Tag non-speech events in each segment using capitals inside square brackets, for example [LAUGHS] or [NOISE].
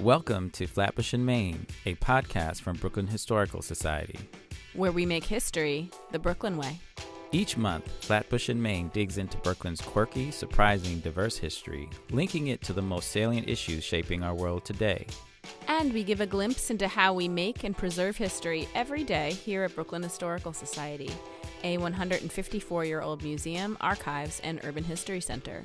Welcome to Flatbush and Main, a podcast from Brooklyn Historical Society. where we make history the Brooklyn way. Each month, Flatbush and Main digs into Brooklyn's quirky, surprising, diverse history, linking it to the most salient issues shaping our world today. And we give a glimpse into how we make and preserve history every day here at Brooklyn Historical Society, a 154 year old museum, archives, and urban history center.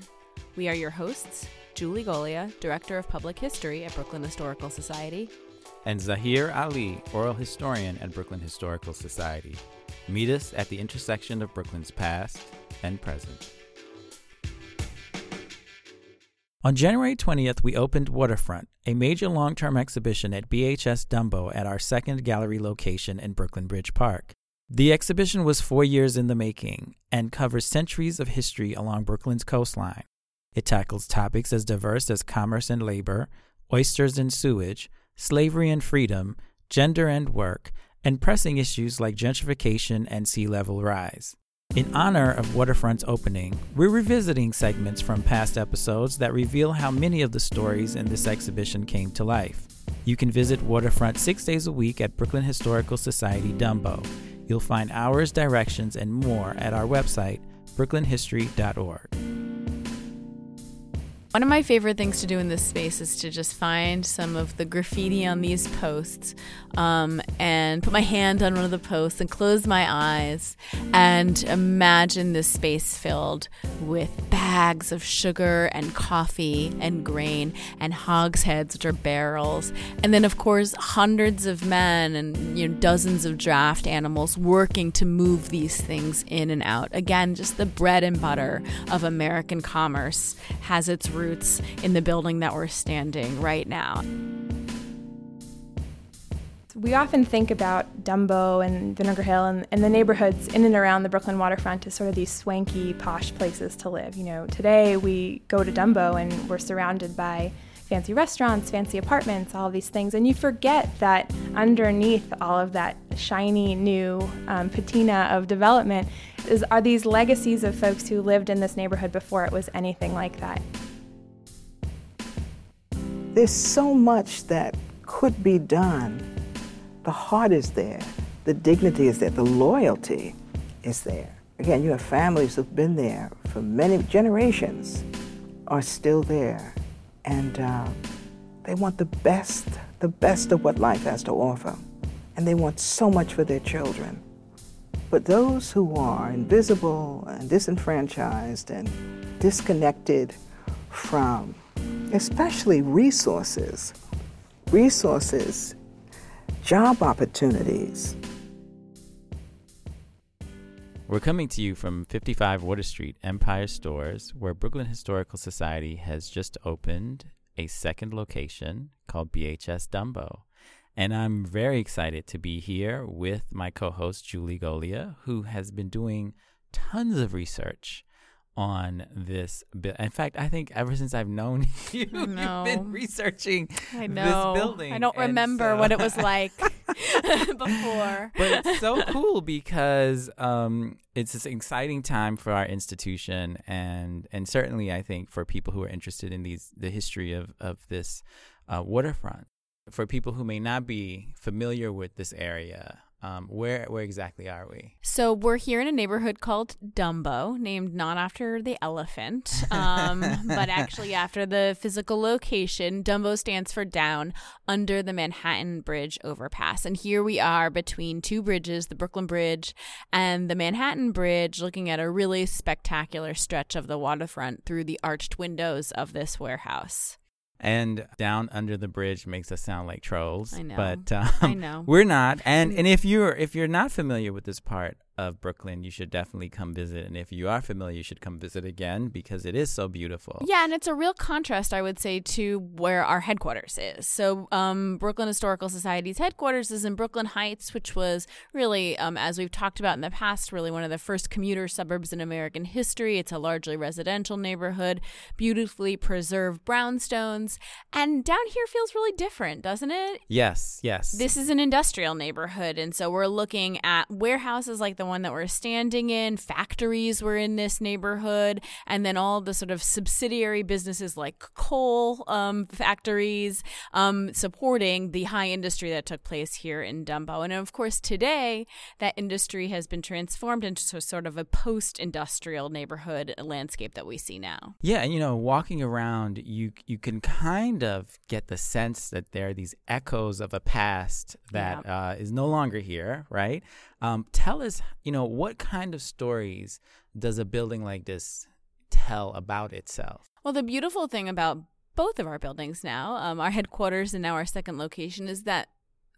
We are your hosts, Julie Golia, Director of Public History at Brooklyn Historical Society, And Zaheer Ali, oral historian at Brooklyn Historical Society. Meet us at the intersection of Brooklyn's past and present. On January 20th, we opened Waterfront, a major long term exhibition at BHS Dumbo at our second gallery location in Brooklyn Bridge Park. The exhibition was four years in the making and covers centuries of history along Brooklyn's coastline. It tackles topics as diverse as commerce and labor, oysters and sewage, slavery and freedom, gender and work, and pressing issues like gentrification and sea level rise. In honor of Waterfront's opening, we're revisiting segments from past episodes that reveal how many of the stories in this exhibition came to life. You can visit Waterfront six days a week at Brooklyn Historical Society Dumbo. You'll find hours, directions, and more at our website, brooklynhistory.org. One of my favorite things to do in this space is to just find some of the graffiti on these posts um, and put my hand on one of the posts and close my eyes and imagine this space filled with bags of sugar and coffee and grain and hogsheads, which are barrels. And then, of course, hundreds of men and you know, dozens of draft animals working to move these things in and out. Again, just the bread and butter of American commerce has its roots in the building that we're standing right now. We often think about Dumbo and Vinegar Hill and, and the neighborhoods in and around the Brooklyn waterfront as sort of these swanky, posh places to live. You know, today we go to Dumbo and we're surrounded by fancy restaurants, fancy apartments, all these things, and you forget that underneath all of that shiny new um, patina of development is, are these legacies of folks who lived in this neighborhood before it was anything like that. There's so much that could be done. The heart is there, the dignity is there, the loyalty is there. Again, you have families who've been there for many generations, are still there, and uh, they want the best, the best of what life has to offer, and they want so much for their children. But those who are invisible and disenfranchised and disconnected from especially resources, resources, job opportunities. We're coming to you from 55 Water Street, Empire Stores, where Brooklyn Historical Society has just opened a second location called BHS Dumbo. And I'm very excited to be here with my co host, Julie Golia, who has been doing tons of research on this. bu- In fact, I think ever since I've known [LAUGHS] you, know. you've been researching I know. this building. I don't And remember so- what it was [LAUGHS] like [LAUGHS] before. but it's so cool because um, it's this exciting time for our institution, and and certainly I think for people who are interested in these the history of of this uh, waterfront. For people who may not be familiar with this area, um, where where exactly are we? So we're here in a neighborhood called Dumbo, named not after the elephant, um, [LAUGHS] but actually after the physical location. Dumbo stands for down under the Manhattan Bridge overpass, and here we are between two bridges, the Brooklyn Bridge and the Manhattan Bridge, looking at a really spectacular stretch of the waterfront through the arched windows of this warehouse. And down under the bridge makes us sound like trolls. I know. but um, I know. we're not. And [LAUGHS] and if you're if you're not familiar with this part of Brooklyn, you should definitely come visit. And if you are familiar, you should come visit again because it is so beautiful. Yeah, and it's a real contrast, I would say, to where our headquarters is. So, um, Brooklyn Historical Society's headquarters is in Brooklyn Heights, which was really, um, as we've talked about in the past, really one of the first commuter suburbs in American history. It's a largely residential neighborhood, beautifully preserved brownstones, and down here feels really different, doesn't it? Yes. Yes. This is an industrial neighborhood, and so we're looking at warehouses like the one that we're standing in. Factories were in this neighborhood, and then all the sort of subsidiary businesses like coal um, factories um, supporting the high industry that took place here in Dumbo. And of course, today that industry has been transformed into sort of a post-industrial neighborhood landscape that we see now. Yeah, and you know, walking around, you you can kind of get the sense that there are these echoes of a past that Yeah. uh, is no longer here, right? Um, tell us, you know, what kind of stories does a building like this tell about itself? Well, the beautiful thing about both of our buildings now, um, our headquarters and now our second location, is that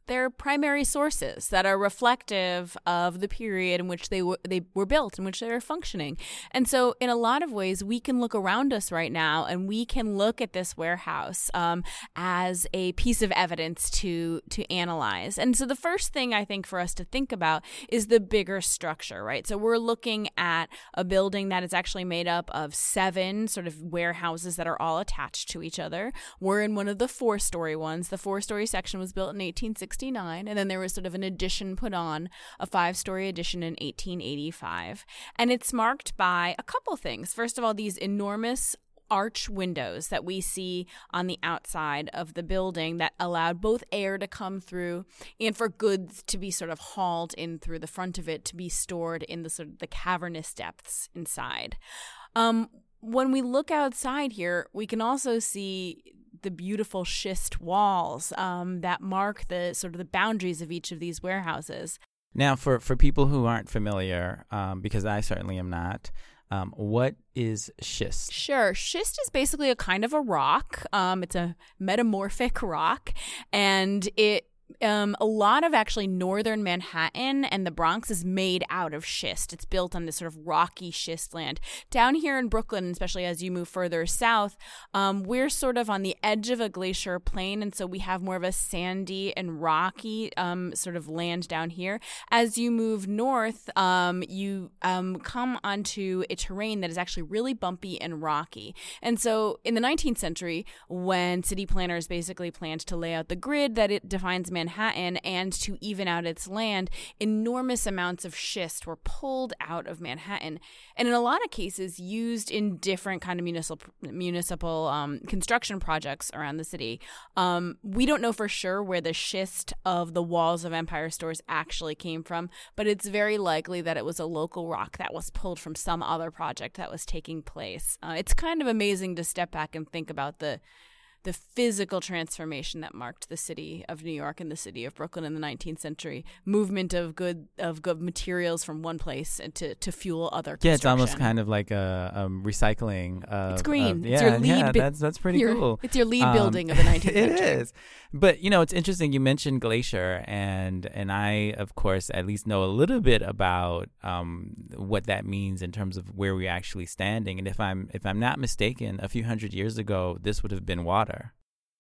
they're primary sources that are reflective of the period in which they were they were built, in which they were functioning. And so, in a lot of ways, we can look around us right now, and we can look at this warehouse um, as a piece of evidence to to analyze. And so, the first thing I think for us to think about is the bigger structure, right? So, we're looking at a building that is actually made up of seven sort of warehouses that are all attached to each other. We're in one of the four story ones. The four story section was built in 1869, and then there was sort of an addition put on, a five story addition in 1885. And it's marked by a couple things. First of all, these enormous arch windows that we see on the outside of the building that allowed both air to come through and for goods to be sort of hauled in through the front of it to be stored in the sort of the cavernous depths inside. Um, when we look outside here, we can also see the beautiful schist walls um, that mark the sort of the boundaries of each of these warehouses. Now, for, for people who aren't familiar, um, because I certainly am not, um, what is schist? Sure. Schist is basically a kind of a rock. Um, it's a metamorphic rock, and it um, a lot of actually northern Manhattan and the Bronx is made out of schist. It's built on this sort of rocky schist land. Down here in Brooklyn, especially as you move further south, um, we're sort of on the edge of a glacier plain, and so we have more of a sandy and rocky um, sort of land down here. As you move north, um, you um, come onto a terrain that is actually really bumpy and rocky. And so in the 19th century, when city planners basically planned to lay out the grid that it defines Manhattan and to even out its land, enormous amounts of schist were pulled out of Manhattan, and in a lot of cases used in different kind of municipal municipal um, construction projects around the city. Um, we don't know for sure where the schist of the walls of Empire Stores actually came from, but it's very likely that it was a local rock that was pulled from some other project that was taking place. Uh, it's kind of amazing to step back and think about the the physical transformation that marked the city of New York and the city of Brooklyn in the 19th century. Movement of good of good materials from one place and to, to fuel other. Yeah, it's almost kind of like a um, recycling. Of, It's green. of- It's yeah, your LEED yeah, bi- that's that's pretty your- cool. It's your LEED Um, building of the 19th It [LAUGHS] century. It is, but you know, it's interesting. You mentioned Glacier, and and I, of course, at least know a little bit about um, what that means in terms of where we're actually standing. And if I'm if I'm not mistaken, a few hundred years ago, this would have been water.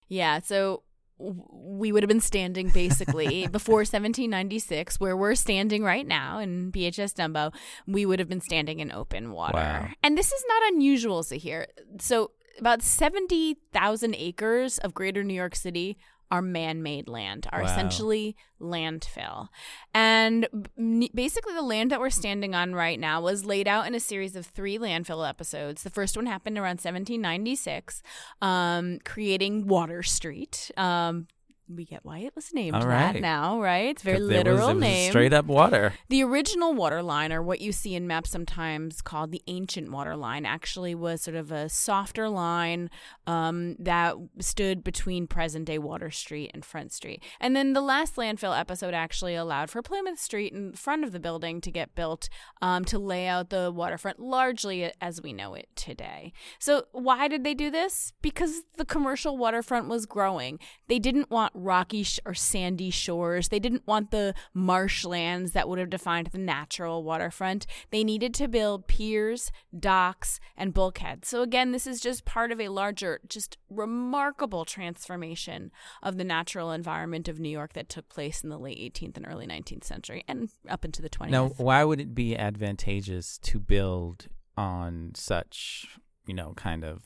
Yeah, so we would have been standing basically [LAUGHS] before 1796, where we're standing right now in BHS Dumbo. We would have been standing in open water. Wow. And this is not unusual to hear. So, about 70,000 acres of greater New York City are man made land, are Wow. essentially landfill. And b- basically, the land that we're standing on right now was laid out in a series of three landfill episodes. The first one happened around 1796, um, creating Water Street. Um, we get why it was named All that right. now, right? It's very very 'Cause there was- literal it was name. straight up water. The original water line, or what you see in maps sometimes called the ancient water line, actually was sort of a softer line um, that stood between present day Water Street and Front Street. And then the last landfill episode actually allowed for Plymouth Street in front of the building to get built um, to lay out the waterfront largely as we know it today. So, why did they do this? Because the commercial waterfront was growing. They didn't want rocky sh- or sandy shores. They didn't want the marshlands that would have defined the natural waterfront. They needed to build piers, docks, and bulkheads. So, again, this is just part of a larger, just remarkable transformation of the natural environment of New York that took place in the late 18th and early 19th century and up into the 20th. Now, why would it be advantageous to build on such, you know, kind of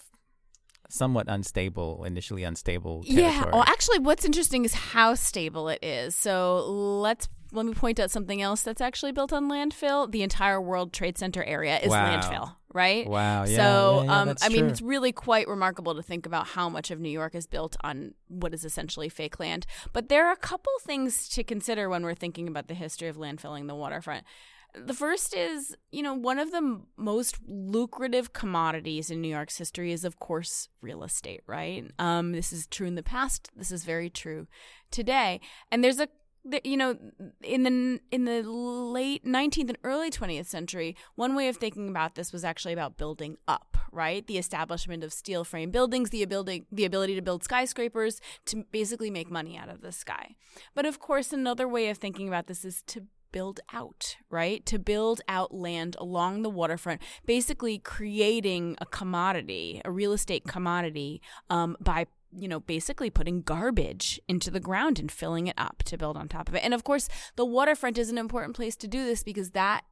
somewhat unstable, initially unstable Yeah. Well, actually, what's interesting is how stable it is. So let's let me point out something else that's actually built on landfill. The entire World Trade Center area is Wow. landfill, right? Wow, yeah, So, yeah, yeah, um, I mean, it's really quite remarkable to think about how much of New York is built on what is essentially fake land. But there are a couple things to consider when we're thinking about the history of landfilling the waterfront. The first is, you know, one of the most lucrative commodities in New York's history is, of course, real estate, right? Um, this is true in the past. This is very true today. And there's a you know in the in the late 19th and early 20th century one way of thinking about this was actually about building up right the establishment of steel frame buildings the ability the ability to build skyscrapers to basically make money out of the sky but of course another way of thinking about this is to build out, right? To build out land along the waterfront, basically creating a commodity, a real estate commodity, um, by you know, basically putting garbage into the ground and filling it up to build on top of it. And of course, the waterfront is an important place to do this because that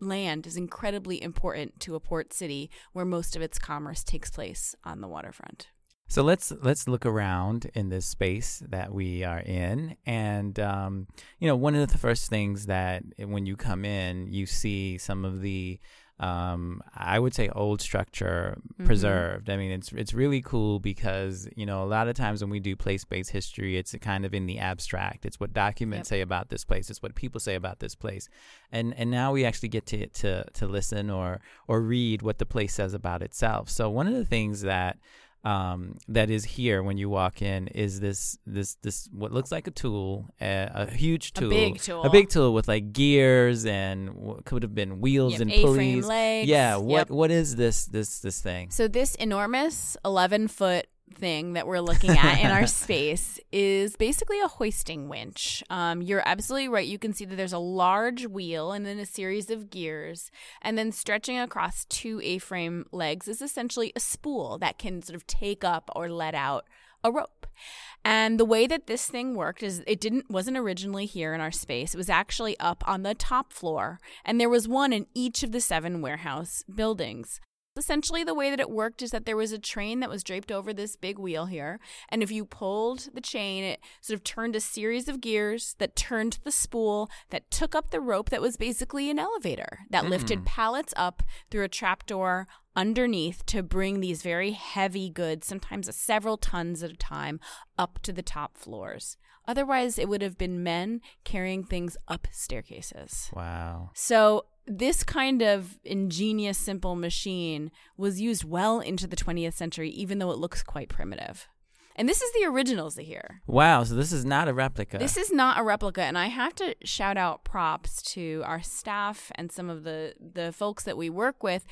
land is incredibly important to a port city where most of its commerce takes place on the waterfront. So let's let's look around in this space that we are in, and um, you know, one of the first things that when you come in, you see some of the um, I would say old structure preserved. I mean, it's it's really cool because you know a lot of times when we do place based history, it's kind of in the abstract. It's what documents Yep. say about this place. It's what people say about this place, and and now we actually get to to to listen or or read what the place says about itself. So one of the things that um, that is here when you walk in is this this this what looks like a tool, a, a huge A tool, big tool. a big tool with like gears and what could have been wheels Yep, and pulleys. legs. Yeah, what Yep. what is this this this thing? So this enormous 11 foot thing that we're looking at in our [LAUGHS] space is basically a hoisting winch. Um, you're absolutely right. You can see that there's a large wheel and then a series of gears, and then stretching across two A-frame legs is essentially a spool that can sort of take up or let out a rope. And the way that this thing worked is it didn't wasn't originally here in our space. It was actually up on the top floor, and there was one in each of the seven warehouse buildings. Essentially, the way that it worked is that there was a train that was draped over this big wheel here. And if you pulled the chain, it sort of turned a series of gears that turned the spool that took up the rope that was basically an elevator that hmm. lifted pallets up through a trapdoor underneath to bring these very heavy goods, sometimes several tons at a time, up to the top floors. Otherwise, it would have been men carrying things up staircases. Wow. So this kind of ingenious, simple machine was used well into the 20th century, even though it looks quite primitive. And this is the originals here. Wow, so this is not a replica. This is not a replica, and I have to shout out props to our staff and some of the the folks that we work with.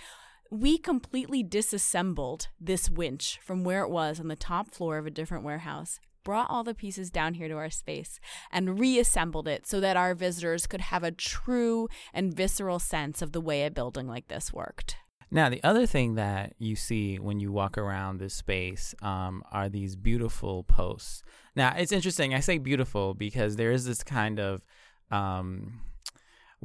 We completely disassembled this winch from where it was on the top floor of a different warehouse, brought all the pieces down here to our space, and reassembled it so that our visitors could have a true and visceral sense of the way a building like this worked. Now, the other thing that you see when you walk around this space um, are these beautiful posts. Now, it's interesting. I say beautiful because there is this kind of um,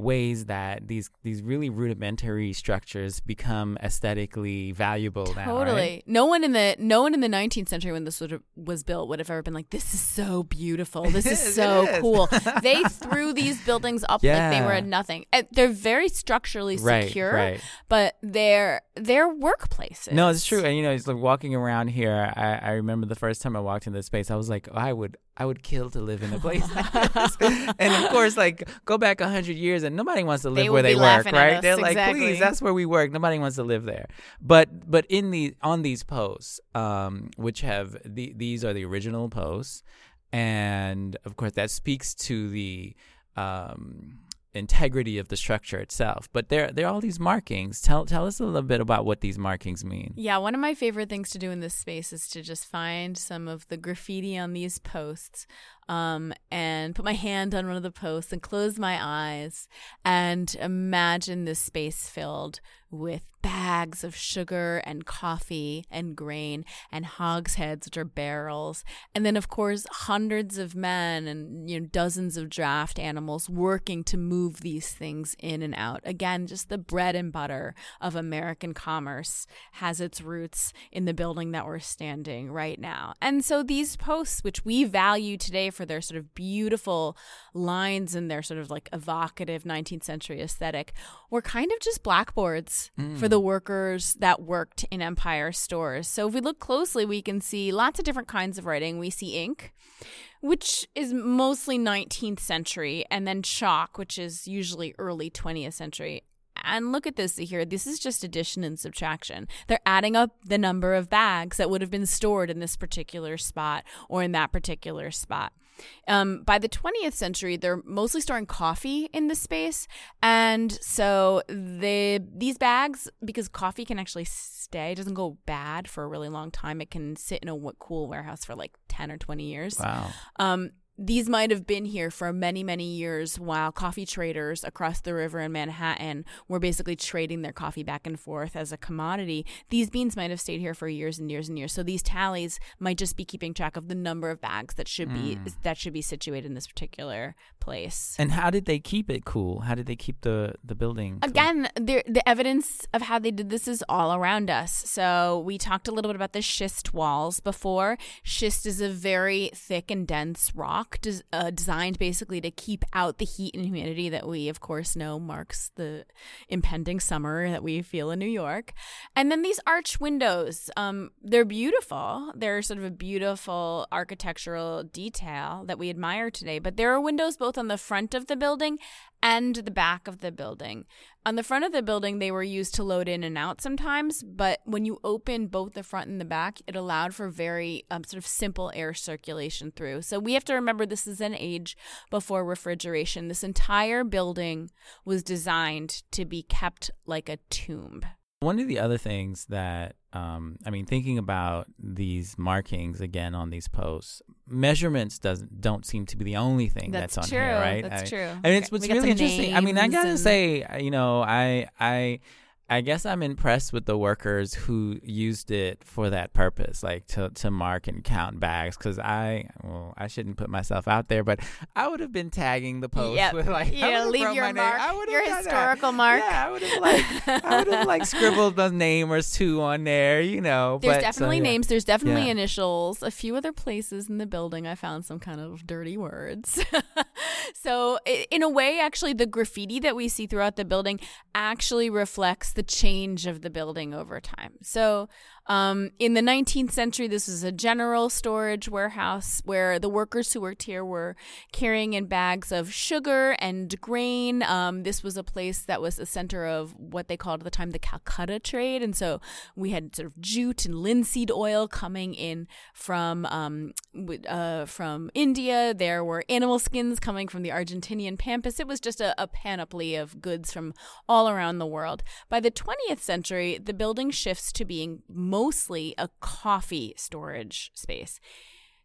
ways that these these really rudimentary structures become aesthetically valuable now. right? Totally. No one in the no one in the 19th century when this would have, was built would have ever been like, "This is so beautiful. This is [LAUGHS] is, so is." cool." [LAUGHS] they threw these buildings up like they were nothing. And They're very structurally Right, secure, right. but they're they're workplaces. No, it's true. And you know, it's like walking around here. I, I remember the first time I walked in this space, I was like, oh, I would, I would kill to live in a place [LAUGHS] like this. and of course, like go back a hundred years, and nobody wants to live They where they work, right? us, They're like, please, that's where we work. Nobody wants to live there. But, but in the on these posts, um, which have the these are the original posts, and of course that speaks to the um integrity of the structure itself. But there there are all these markings. Tell tell us a little bit about what these markings mean. Yeah, one of my favorite things to do in this space is to just find some of the graffiti on these posts um, and put my hand on one of the posts and close my eyes and imagine this space filled with bags of sugar and coffee and grain and hogsheads, which are barrels. And then, of course, hundreds of men and you know, dozens of draft animals working to move these things in and out. Again, just the bread and butter of American commerce has its roots in the building that we're standing right now. And so these posts, which we value today for their sort of beautiful lines and their sort of like evocative 19th century aesthetic, were kind of just blackboards mm. for the workers that worked in Empire stores. So if we look closely, we can see lots of different kinds of writing. We see ink, which is mostly 19th century, and then chalk, which is usually early 20th century. And look at this here. This is just addition and subtraction. They're adding up the number of bags that would have been stored in this particular spot or in that particular spot. Um, by the 20th century, they're mostly storing coffee in the space, and so the these bags, because coffee can actually stay, doesn't go bad for a really long time. It can sit in a cool warehouse for like 10 or 20 years. Wow. Um, these might have been here for many, many years while coffee traders across the river in Manhattan were basically trading their coffee back and forth as a commodity. These beans might have stayed here for years and years and years. So these tallies might just be keeping track of the number of bags that should be mm. that should be situated in this particular place. And how did they keep it cool? How did they keep the the building? Cool? Again, the the evidence of how they did this is all around us. So we talked a little bit about the schist walls before. Schist is a very thick and dense rock des- uh, designed basically to keep out the heat and humidity that we, of course, know marks the impending summer that we feel in New York. And then these arch windows, um, they're beautiful. They're sort of a beautiful architectural detail that we admire today. But there are windows both on the front of the building and the back of the building. On the front of the building, they were used to load in and out sometimes, but when you open both the front and the back, it allowed for very um, sort of simple air circulation through. So we have to remember this is an age before refrigeration. This entire building was designed to be kept like a tomb. One of the other things that um, I mean, thinking about these markings again on these posts, measurements doesn't don't seem to be the only thing that's, that's on true. here, right? That's I, true. And it's what's really interesting. I mean, I gotta say, you know, I I I guess I'm impressed with the workers who used it for that purpose, like to, to mark and count bags. Because I, well, I shouldn't put myself out there, but I would have been tagging the post yep. with like, yeah, leave your mark, your historical mark. Yeah, I would have like, I would have [LAUGHS] like scribbled a name or two on there, you know. There's but, uh, definitely so, yeah. names. There's definitely yeah. initials. A few other places in the building, I found some kind of dirty words. [LAUGHS] so, in a way, actually, the graffiti that we see throughout the building actually reflects the change of the building over time. So, um, in the 19th century, this was a general storage warehouse where the workers who worked here were carrying in bags of sugar and grain. Um, this was a place that was a center of what they called at the time the Calcutta trade. And so we had sort of jute and linseed oil coming in from, um, uh, from India. There were animal skins coming from the Argentinian pampas. It was just a, a panoply of goods from all around the world. By the 20th century, the building shifts to being mostly a coffee storage space.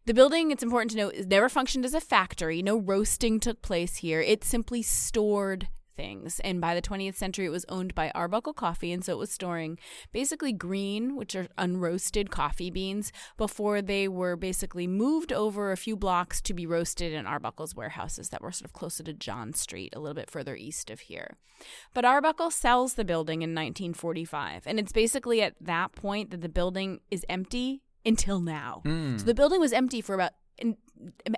The building, it's important to note, never functioned as a factory. No roasting took place here. It simply stored things. And by the 20th century, it was owned by Arbuckle Coffee. And so it was storing basically green, which are unroasted coffee beans, before they were basically moved over a few blocks to be roasted in Arbuckle's warehouses that were sort of closer to John Street, a little bit further east of here. But Arbuckle sells the building in 1945. And it's basically at that point that the building is empty until now. Mm. So the building was empty for about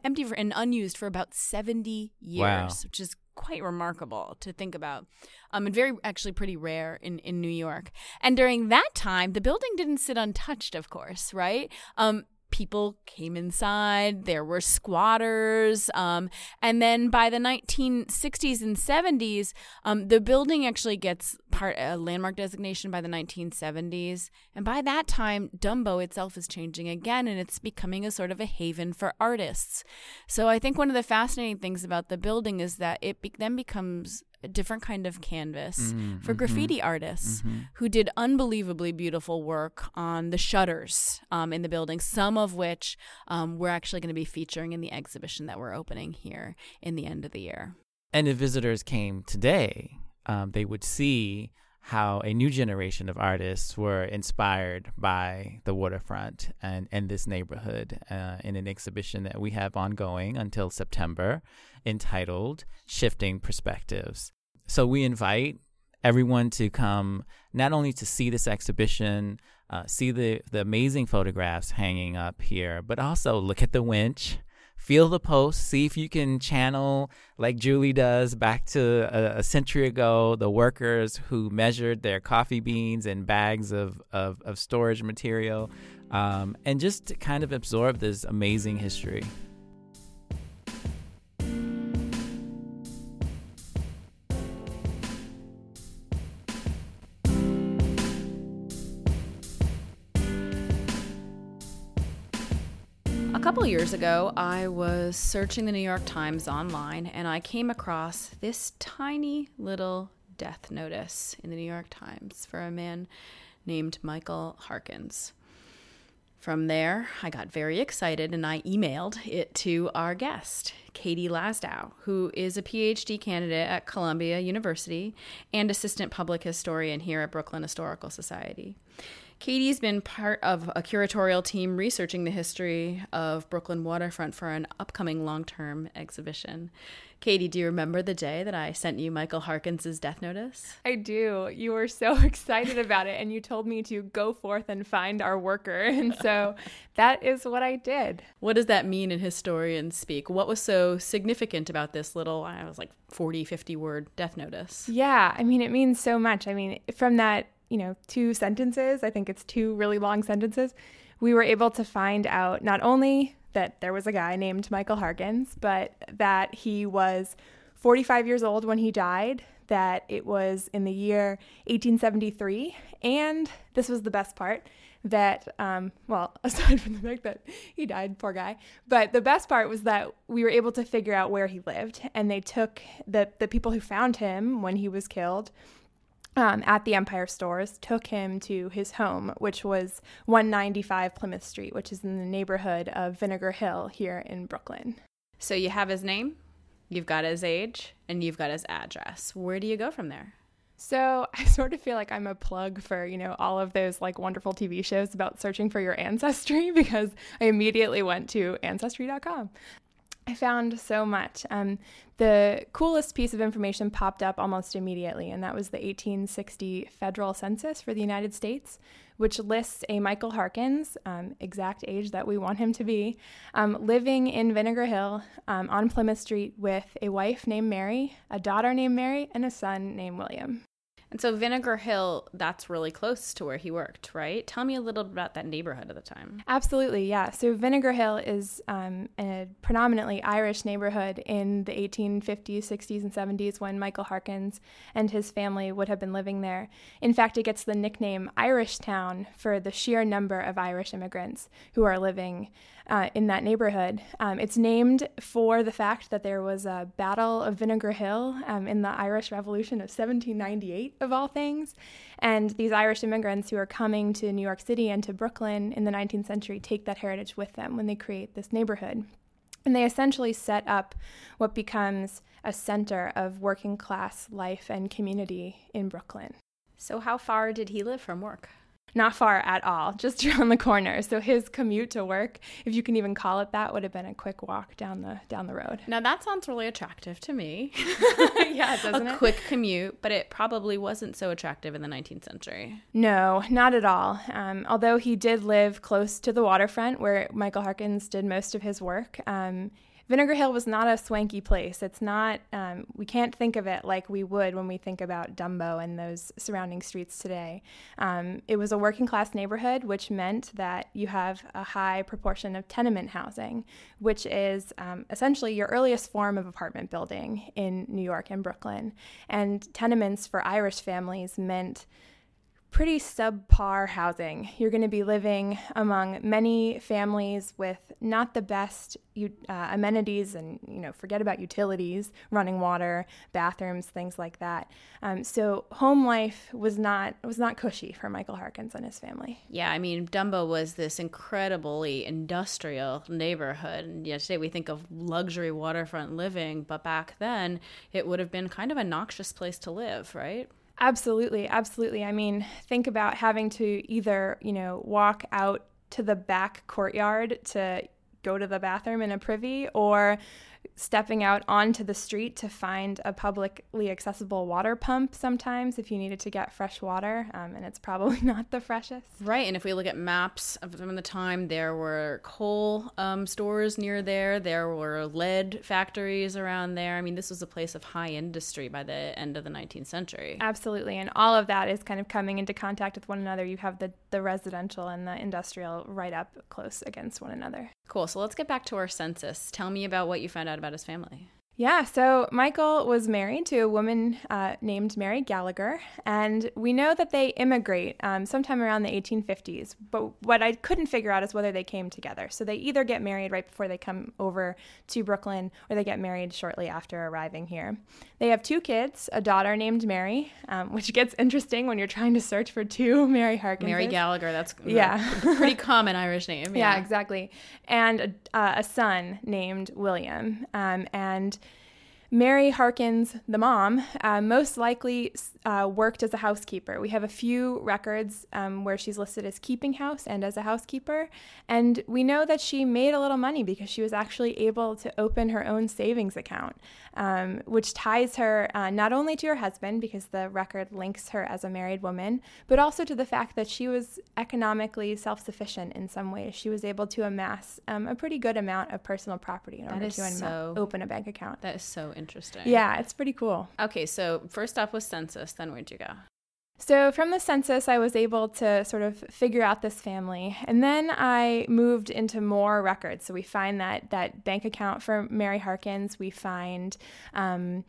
empty for, and unused for about 70 years, wow. which is quite remarkable to think about um, and very actually pretty rare in, in New York. And during that time, the building didn't sit untouched, of course, right? Um, people came inside, there were squatters. Um, and then by the 1960s and 70s, um, the building actually gets part a landmark designation by the 1970s. And by that time, Dumbo itself is changing again and it's becoming a sort of a haven for artists. So I think one of the fascinating things about the building is that it be- then becomes a different kind of canvas mm-hmm, for graffiti mm-hmm, artists mm-hmm. who did unbelievably beautiful work on the shutters um, in the building, some of which um, we're actually going to be featuring in the exhibition that we're opening here in the end of the year. And if visitors came today, um, they would see how a new generation of artists were inspired by the waterfront and, and this neighborhood uh, in an exhibition that we have ongoing until September entitled Shifting Perspectives. So we invite everyone to come not only to see this exhibition, uh, see the, the amazing photographs hanging up here, but also look at the winch feel the post, see if you can channel, like Julie does, back to a, a, century ago, the workers who measured their coffee beans and bags of, of, of storage material, um, and just kind of absorb this amazing history. Couple years ago, I was searching the New York Times online and I came across this tiny little death notice in the New York Times for a man named Michael Harkins. From there, I got very excited and I emailed it to our guest, Katie Lasdow, who is a PhD candidate at Columbia University and assistant public historian here at Brooklyn Historical Society. Katie's been part of a curatorial team researching the history of Brooklyn waterfront for an upcoming long term exhibition. Katie, do you remember the day that I sent you Michael Harkins's death notice? I do. You were so [LAUGHS] excited about it, and you told me to go forth and find our worker. [LAUGHS] And so that is what I did. What does that mean in historian speak? What was so significant about this little, I was like 40, 50 word death notice? Yeah, I mean, it means so much. I mean, from that you know, two sentences, I think it's two really long sentences, we were able to find out not only that there was a guy named Michael Harkins, but that he was 45 years old when he died, that it was in the year 1873, and this was the best part that, um, well, [LAUGHS] aside from the fact that he died, poor guy, but the best part was that we were able to figure out where he lived, and they took the, the people who found him when he was killed um, at the Empire Stores took him to his home, which was 195 Plymouth Street, which is in the neighborhood of Vinegar Hill here in Brooklyn. So you have his name, you've got his age, and you've got his address. Where do you go from there? So [LAUGHS] I sort of feel like I'm a plug for, you know, all of those like wonderful TV shows about searching for your ancestry [LAUGHS] because I immediately went to ancestry.com. I found so much. Um, the coolest piece of information popped up almost immediately, and that was the 1860 federal census for the United States, which lists a Michael Harkins, um, exact age that we want him to be, um, living in Vinegar Hill um, on Plymouth Street with a wife named Mary, a daughter named Mary, and a son named William. And so Vinegar Hill, that's really close to where he worked, right? Tell me a little bit about that neighborhood at the time. Absolutely, yeah. So Vinegar Hill is um, a predominantly Irish neighborhood in the 1850s, 60s, and 70s when Michael Harkins and his family would have been living there. In fact, it gets the nickname Irish Town for the sheer number of Irish immigrants who are living uh, in that neighborhood. Um, it's named for the fact that there was a Battle of Vinegar Hill um, in the Irish Revolution of 1798, of all things. And these Irish immigrants who are coming to New York City and to Brooklyn in the 19th century take that heritage with them when they create this neighborhood. And they essentially set up what becomes a center of working class life and community in Brooklyn. So, how far did he live from work? Not far at all, just [LAUGHS] around the corner. So his commute to work, if you can even call it that, would have been a quick walk down the down the road. Now that sounds really attractive to me. [LAUGHS] [LAUGHS] yeah, doesn't a it? quick commute, but it probably wasn't so attractive in the 19th century. No, not at all. Um, although he did live close to the waterfront where Michael Harkins did most of his work. Um, Vinegar Hill was not a swanky place. It's not, um, we can't think of it like we would when we think about Dumbo and those surrounding streets today. Um, it was a working class neighborhood, which meant that you have a high proportion of tenement housing, which is um, essentially your earliest form of apartment building in New York and Brooklyn. And tenements for Irish families meant pretty subpar housing. You're going to be living among many families with not the best uh, amenities, and you know, forget about utilities, running water, bathrooms, things like that. Um, so home life was not was not cushy for Michael Harkins and his family. Yeah, I mean, Dumbo was this incredibly industrial neighborhood, and yeah, today we think of luxury waterfront living, but back then it would have been kind of a noxious place to live, right? Absolutely, absolutely. I mean, think about having to either, you know, walk out to the back courtyard to go to the bathroom in a privy or stepping out onto the street to find a publicly accessible water pump sometimes if you needed to get fresh water, um, and it's probably [LAUGHS] not the freshest. Right, and if we look at maps of from the time, there were coal um, stores near there, there were lead factories around there. I mean, this was a place of high industry by the end of the 19th century. Absolutely, and all of that is kind of coming into contact with one another. You have the, the residential and the industrial right up close against one another. Cool, so let's get back to our census. Tell me about what you found out about his family. Yeah, so Michael was married to a woman uh, named Mary Gallagher, and we know that they immigrate um, sometime around the 1850s. But what I couldn't figure out is whether they came together. So they either get married right before they come over to Brooklyn, or they get married shortly after arriving here. They have two kids, a daughter named Mary, um, [LAUGHS] which gets interesting when you're trying to search for two [LAUGHS] Mary Harkins. Mary Gallagher, that's yeah, [LAUGHS] pretty common Irish name. Yeah, yeah exactly. And a, uh, a, son named William, um, and Mary Harkins, the mom, uh, most likely uh, worked as a housekeeper. We have a few records um, where she's listed as keeping house and as a housekeeper. And we know that she made a little money because she was actually able to open her own savings account, um, which ties her uh, not only to her husband, because the record links her as a married woman, but also to the fact that she was economically self sufficient in some ways. She was able to amass um, a pretty good amount of personal property in order to so, open a bank account. That is so interesting. Yeah, it's pretty cool. Okay, so first off was census, then where'd you go? So, from the census, I was able to sort of figure out this family. And then I moved into more records. So, we find that, that bank account for Mary Harkins. We find um,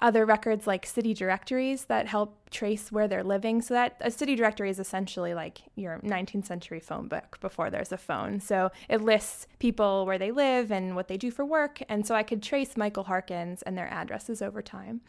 other records like city directories that help trace where they're living. So that a city directory is essentially like your 19th century phone book before there's a phone. So it lists people where they live and what they do for work. And so I could trace Michael Harkins and their addresses over time.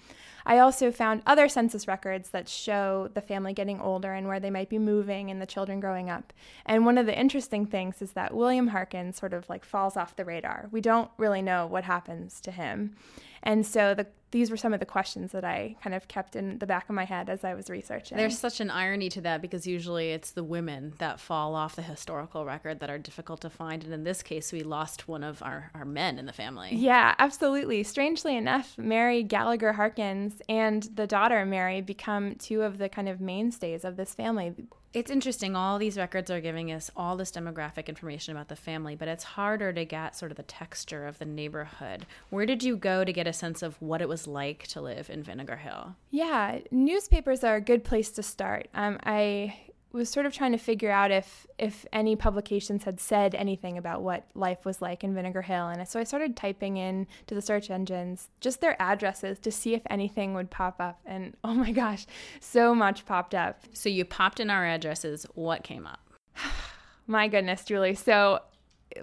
I also found other census records that show the family getting older and where they might be moving and the children growing up. And one of the interesting things is that William Harkins sort of like falls off the radar. We don't really know what happens to him. And so the, these were some of the questions that I kind of kept in the back of my head as I was researching. There's such an irony to that because usually it's the women that fall off the historical record that are difficult to find. And in this case, we lost one of our, our men in the family. Yeah, absolutely. Strangely enough, Mary Gallagher Harkins and the daughter Mary become two of the kind of mainstays of this family. It's interesting. All these records are giving us all this demographic information about the family, but it's harder to get sort of the texture of the neighborhood. Where did you go to get a sense of what it was like to live in Vinegar Hill? Yeah, newspapers are a good place to start. Um, I was sort of trying to figure out if if any publications had said anything about what life was like in Vinegar Hill, and so I started typing in to the search engines just their addresses to see if anything would pop up. And [LAUGHS] oh my gosh, so much popped up. So you popped in our addresses. What came up? [SIGHS] my goodness, Julie. So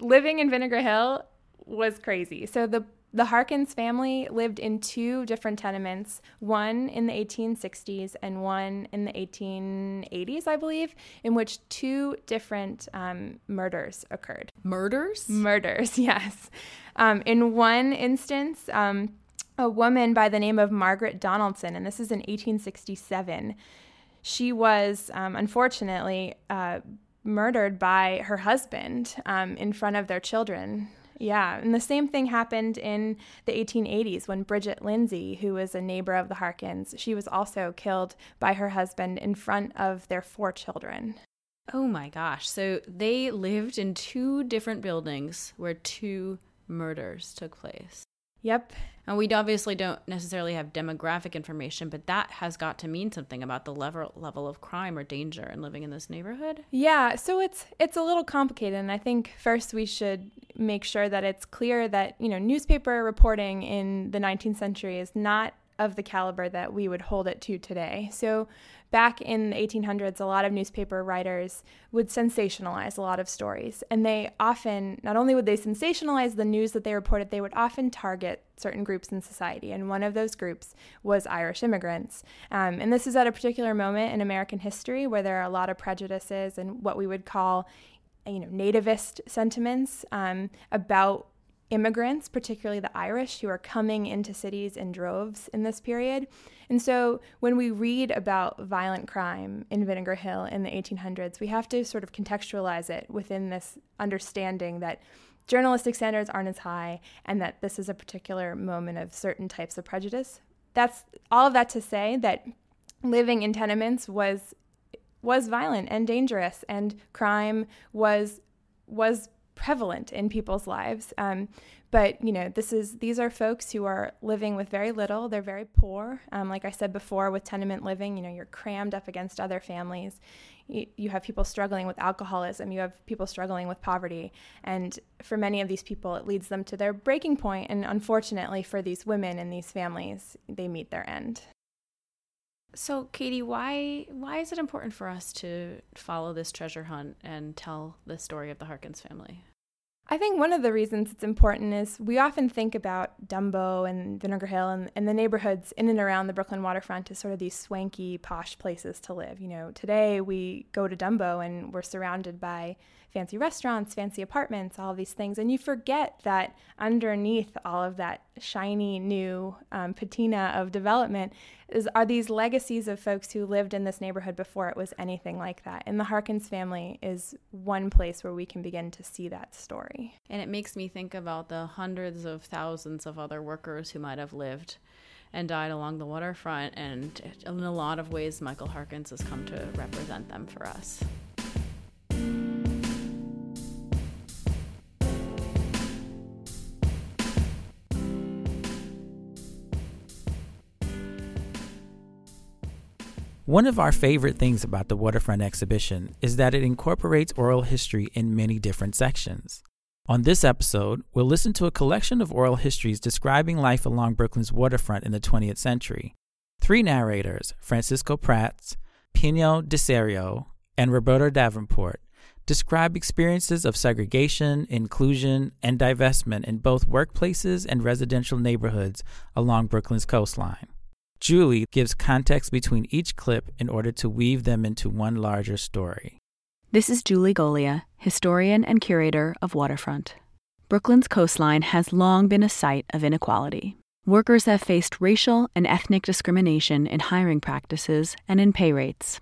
living in Vinegar Hill was crazy. So the the Harkins family lived in two different tenements, one in the 1860s and one in the 1880s, I believe, in which two different um, murders occurred. Murders? Murders, [LAUGHS] yes. Um, in one instance, um, a woman by the name of Margaret Donaldson, and this is in 1867, she was um, unfortunately uh, murdered by her husband um, in front of their children. Yeah, and the same thing happened in the 1880s when Bridget Lindsay, who was a neighbor of the Harkins, she was also killed by her husband in front of their four children. Oh my gosh. So they lived in two different buildings where two murders took place. Yep. And we obviously don't necessarily have demographic information, but that has got to mean something about the level level of crime or danger in living in this neighborhood. Yeah, so it's it's a little complicated, and I think first we should make sure that it's clear that you know newspaper reporting in the 19th century is not of the caliber that we would hold it to today. So, back in the 1800s, a lot of newspaper writers would sensationalize a lot of stories. And they often, not only would they sensationalize the news that they reported, they would often target certain groups in society. And one of those groups was Irish immigrants. Um, and this is at a particular moment in American history where there are a lot of prejudices and what we would call you know nativist sentiments um, about immigrants, particularly the Irish, who are coming into cities in droves in this period. And so when we read about violent crime in Vinegar Hill in the 1800s, we have to sort of contextualize it within this understanding that journalistic standards aren't as high and that this is a particular moment of certain types of prejudice. That's all of that to say that living in tenements was was violent and dangerous and crime was was prevalent in people's lives. Um, but you know, this is these are folks who are living with very little. They're very poor. Um, like I said before, with tenement living, you know, you're crammed up against other families. You, you have people struggling with alcoholism. You have people struggling with poverty, and for many of these people, it leads them to their breaking point. And unfortunately, for these women and these families, they meet their end. So, Katie, why why is it important for us to follow this treasure hunt and tell the story of the Harkins family? I think one of the reasons it's important is we often think about Dumbo and Vinegar Hill and, and the neighborhoods in and around the Brooklyn waterfront as sort of these swanky, posh places to live. You know, today we go to Dumbo and we're surrounded by fancy restaurants, fancy apartments, all these things. And you forget that underneath all of that shiny new um, patina of development is, are these legacies of folks who lived in this neighborhood before it was anything like that. And the Harkins family is one place where we can begin to see that story. And it makes me think about the hundreds of thousands of other workers who might have lived and died along the waterfront. And in a lot of ways, Michael Harkins has come to represent them for us. One of our favorite things about the Waterfront exhibition is that it incorporates oral history in many different sections. On this episode, we'll listen to a collection of oral histories describing life along Brooklyn's waterfront in the 20th century. Three narrators, Francisco Prats, Pino Deserio, and Roberta Davenport, describe experiences of segregation, inclusion, and divestment in both workplaces and residential neighborhoods along Brooklyn's coastline. Julie gives context between each clip in order to weave them into one larger story. This is Julie Golia, historian and curator of Waterfront. Brooklyn's coastline has long been a site of inequality. Workers have faced racial and ethnic discrimination in hiring practices and in pay rates.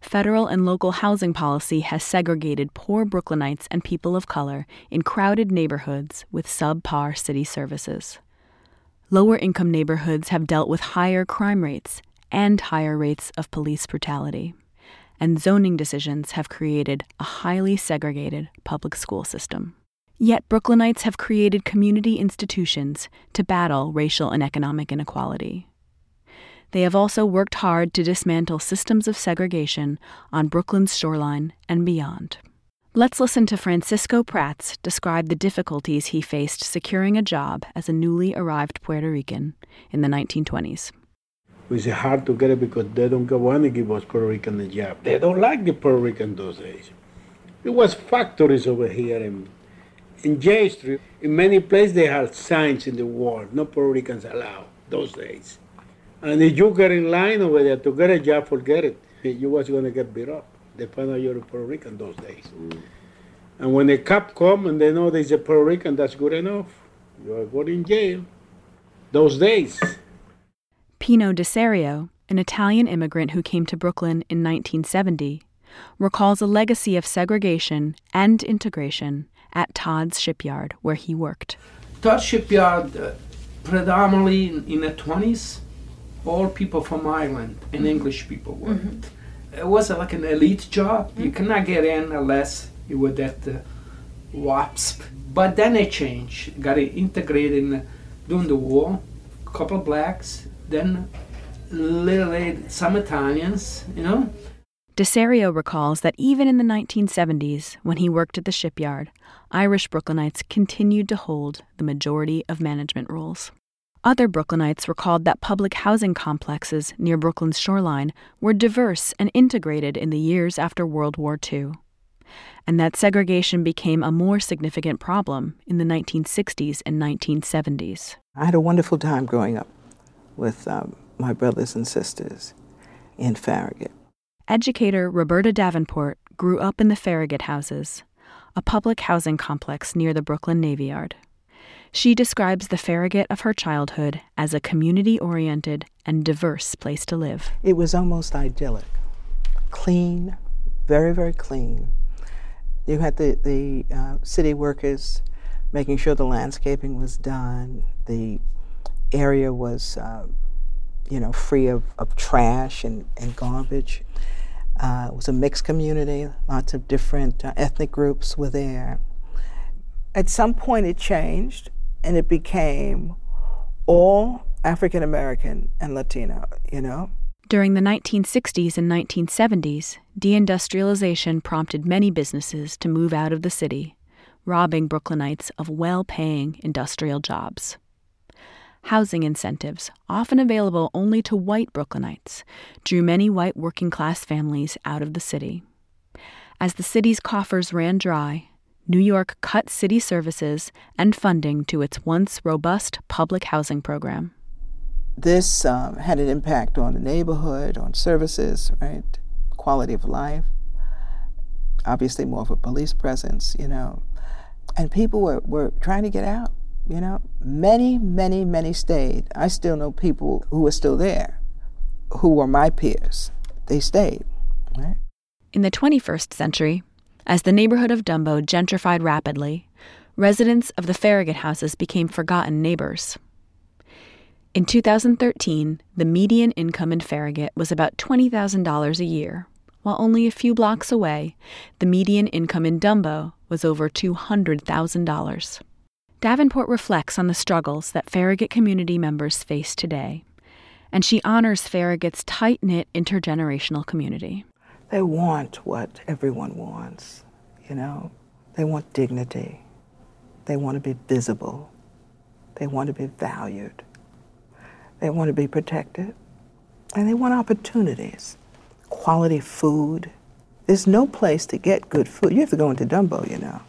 Federal and local housing policy has segregated poor Brooklynites and people of color in crowded neighborhoods with subpar city services. Lower income neighborhoods have dealt with higher crime rates and higher rates of police brutality. And zoning decisions have created a highly segregated public school system. Yet Brooklynites have created community institutions to battle racial and economic inequality. They have also worked hard to dismantle systems of segregation on Brooklyn's shoreline and beyond. Let's listen to Francisco Prats describe the difficulties he faced securing a job as a newly arrived Puerto Rican in the 1920s. It's hard to get it because they don't want to give us Puerto Rican a job. They don't like the Puerto Rican those days. It was factories over here in, in Jay Street. In many places they had signs in the wall, no Puerto Ricans allowed those days. And if you get in line over there to get a job, forget it. You was going to get beat up. They find out you're a Puerto Rican those days. Mm. And when the cop come and they know there's a Puerto Rican, that's good enough. You are going in jail. Those days. Pino Deserio, an Italian immigrant who came to Brooklyn in 1970, recalls a legacy of segregation and integration at Todd's shipyard where he worked. Todd's shipyard, uh, predominantly in, in, the 20s, all people from Ireland and English people worked. Mm-hmm it was like an elite job. Mm-hmm. You cannot get in unless you were that uh, WASP. But then it changed. Got it integrated in, during the war. A couple of blacks, then literally some Italians, you know. Deserio recalls that even in the 1970s, when he worked at the shipyard, Irish Brooklynites continued to hold the majority of management roles. Other Brooklynites recalled that public housing complexes near Brooklyn's shoreline were diverse and integrated in the years after World War II, and that segregation became a more significant problem in the 1960s and 1970s. I had a wonderful time growing up with um, my brothers and sisters in Farragut. Educator Roberta Davenport grew up in the Farragut houses, a public housing complex near the Brooklyn Navy Yard. She describes the Farragut of her childhood as a community oriented and diverse place to live. It was almost idyllic. Clean, very, very clean. You had the, the uh, city workers making sure the landscaping was done, the area was, uh, you know, free of, of trash and, and garbage. Uh, it was a mixed community, lots of different uh, ethnic groups were there. At some point, it changed and it became all African American and Latino, you know? During the 1960s and 1970s, deindustrialization prompted many businesses to move out of the city, robbing Brooklynites of well paying industrial jobs. Housing incentives, often available only to white Brooklynites, drew many white working class families out of the city. As the city's coffers ran dry, New York cut city services and funding to its once robust public housing program. This um, had an impact on the neighborhood, on services, right? Quality of life. Obviously, more of a police presence, you know. And people were, were trying to get out, you know. Many, many, many stayed. I still know people who are still there, who were my peers. They stayed, right? In the 21st century, as the neighborhood of Dumbo gentrified rapidly, residents of the Farragut houses became forgotten neighbors. In 2013, the median income in Farragut was about $20,000 a year, while only a few blocks away, the median income in Dumbo was over $200,000. Davenport reflects on the struggles that Farragut community members face today, and she honors Farragut's tight knit intergenerational community. They want what everyone wants, you know? They want dignity. They want to be visible. They want to be valued. They want to be protected. And they want opportunities, quality food. There's no place to get good food. You have to go into Dumbo, you know.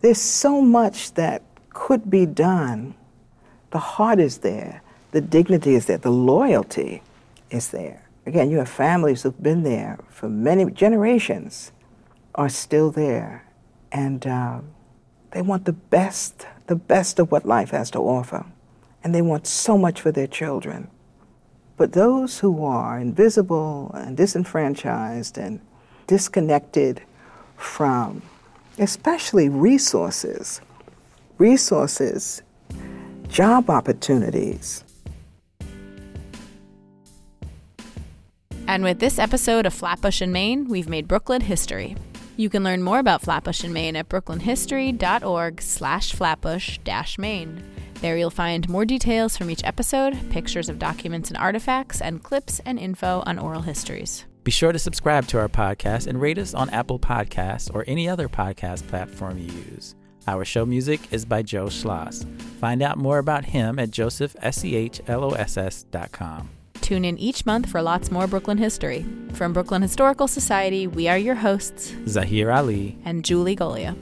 There's so much that could be done. The heart is there, the dignity is there, the loyalty is there. Again, you have families who've been there for many generations, are still there, and uh, they want the best, the best of what life has to offer, and they want so much for their children. But those who are invisible and disenfranchised and disconnected from, especially resources, resources, job opportunities, And with this episode of Flatbush and Main, we've made Brooklyn history. You can learn more about Flatbush and Main at brooklynhistory.org slash flatbush dash main. There you'll find more details from each episode, pictures of documents and artifacts, and clips and info on oral histories. Be sure to subscribe to our podcast and rate us on Apple Podcasts or any other podcast platform you use. Our show music is by Joe Schloss. Find out more about him at josephschloss.com. Tune in each month for lots more Brooklyn history. From Brooklyn Historical Society, we are your hosts, Zaheer Ali and Julie Golia.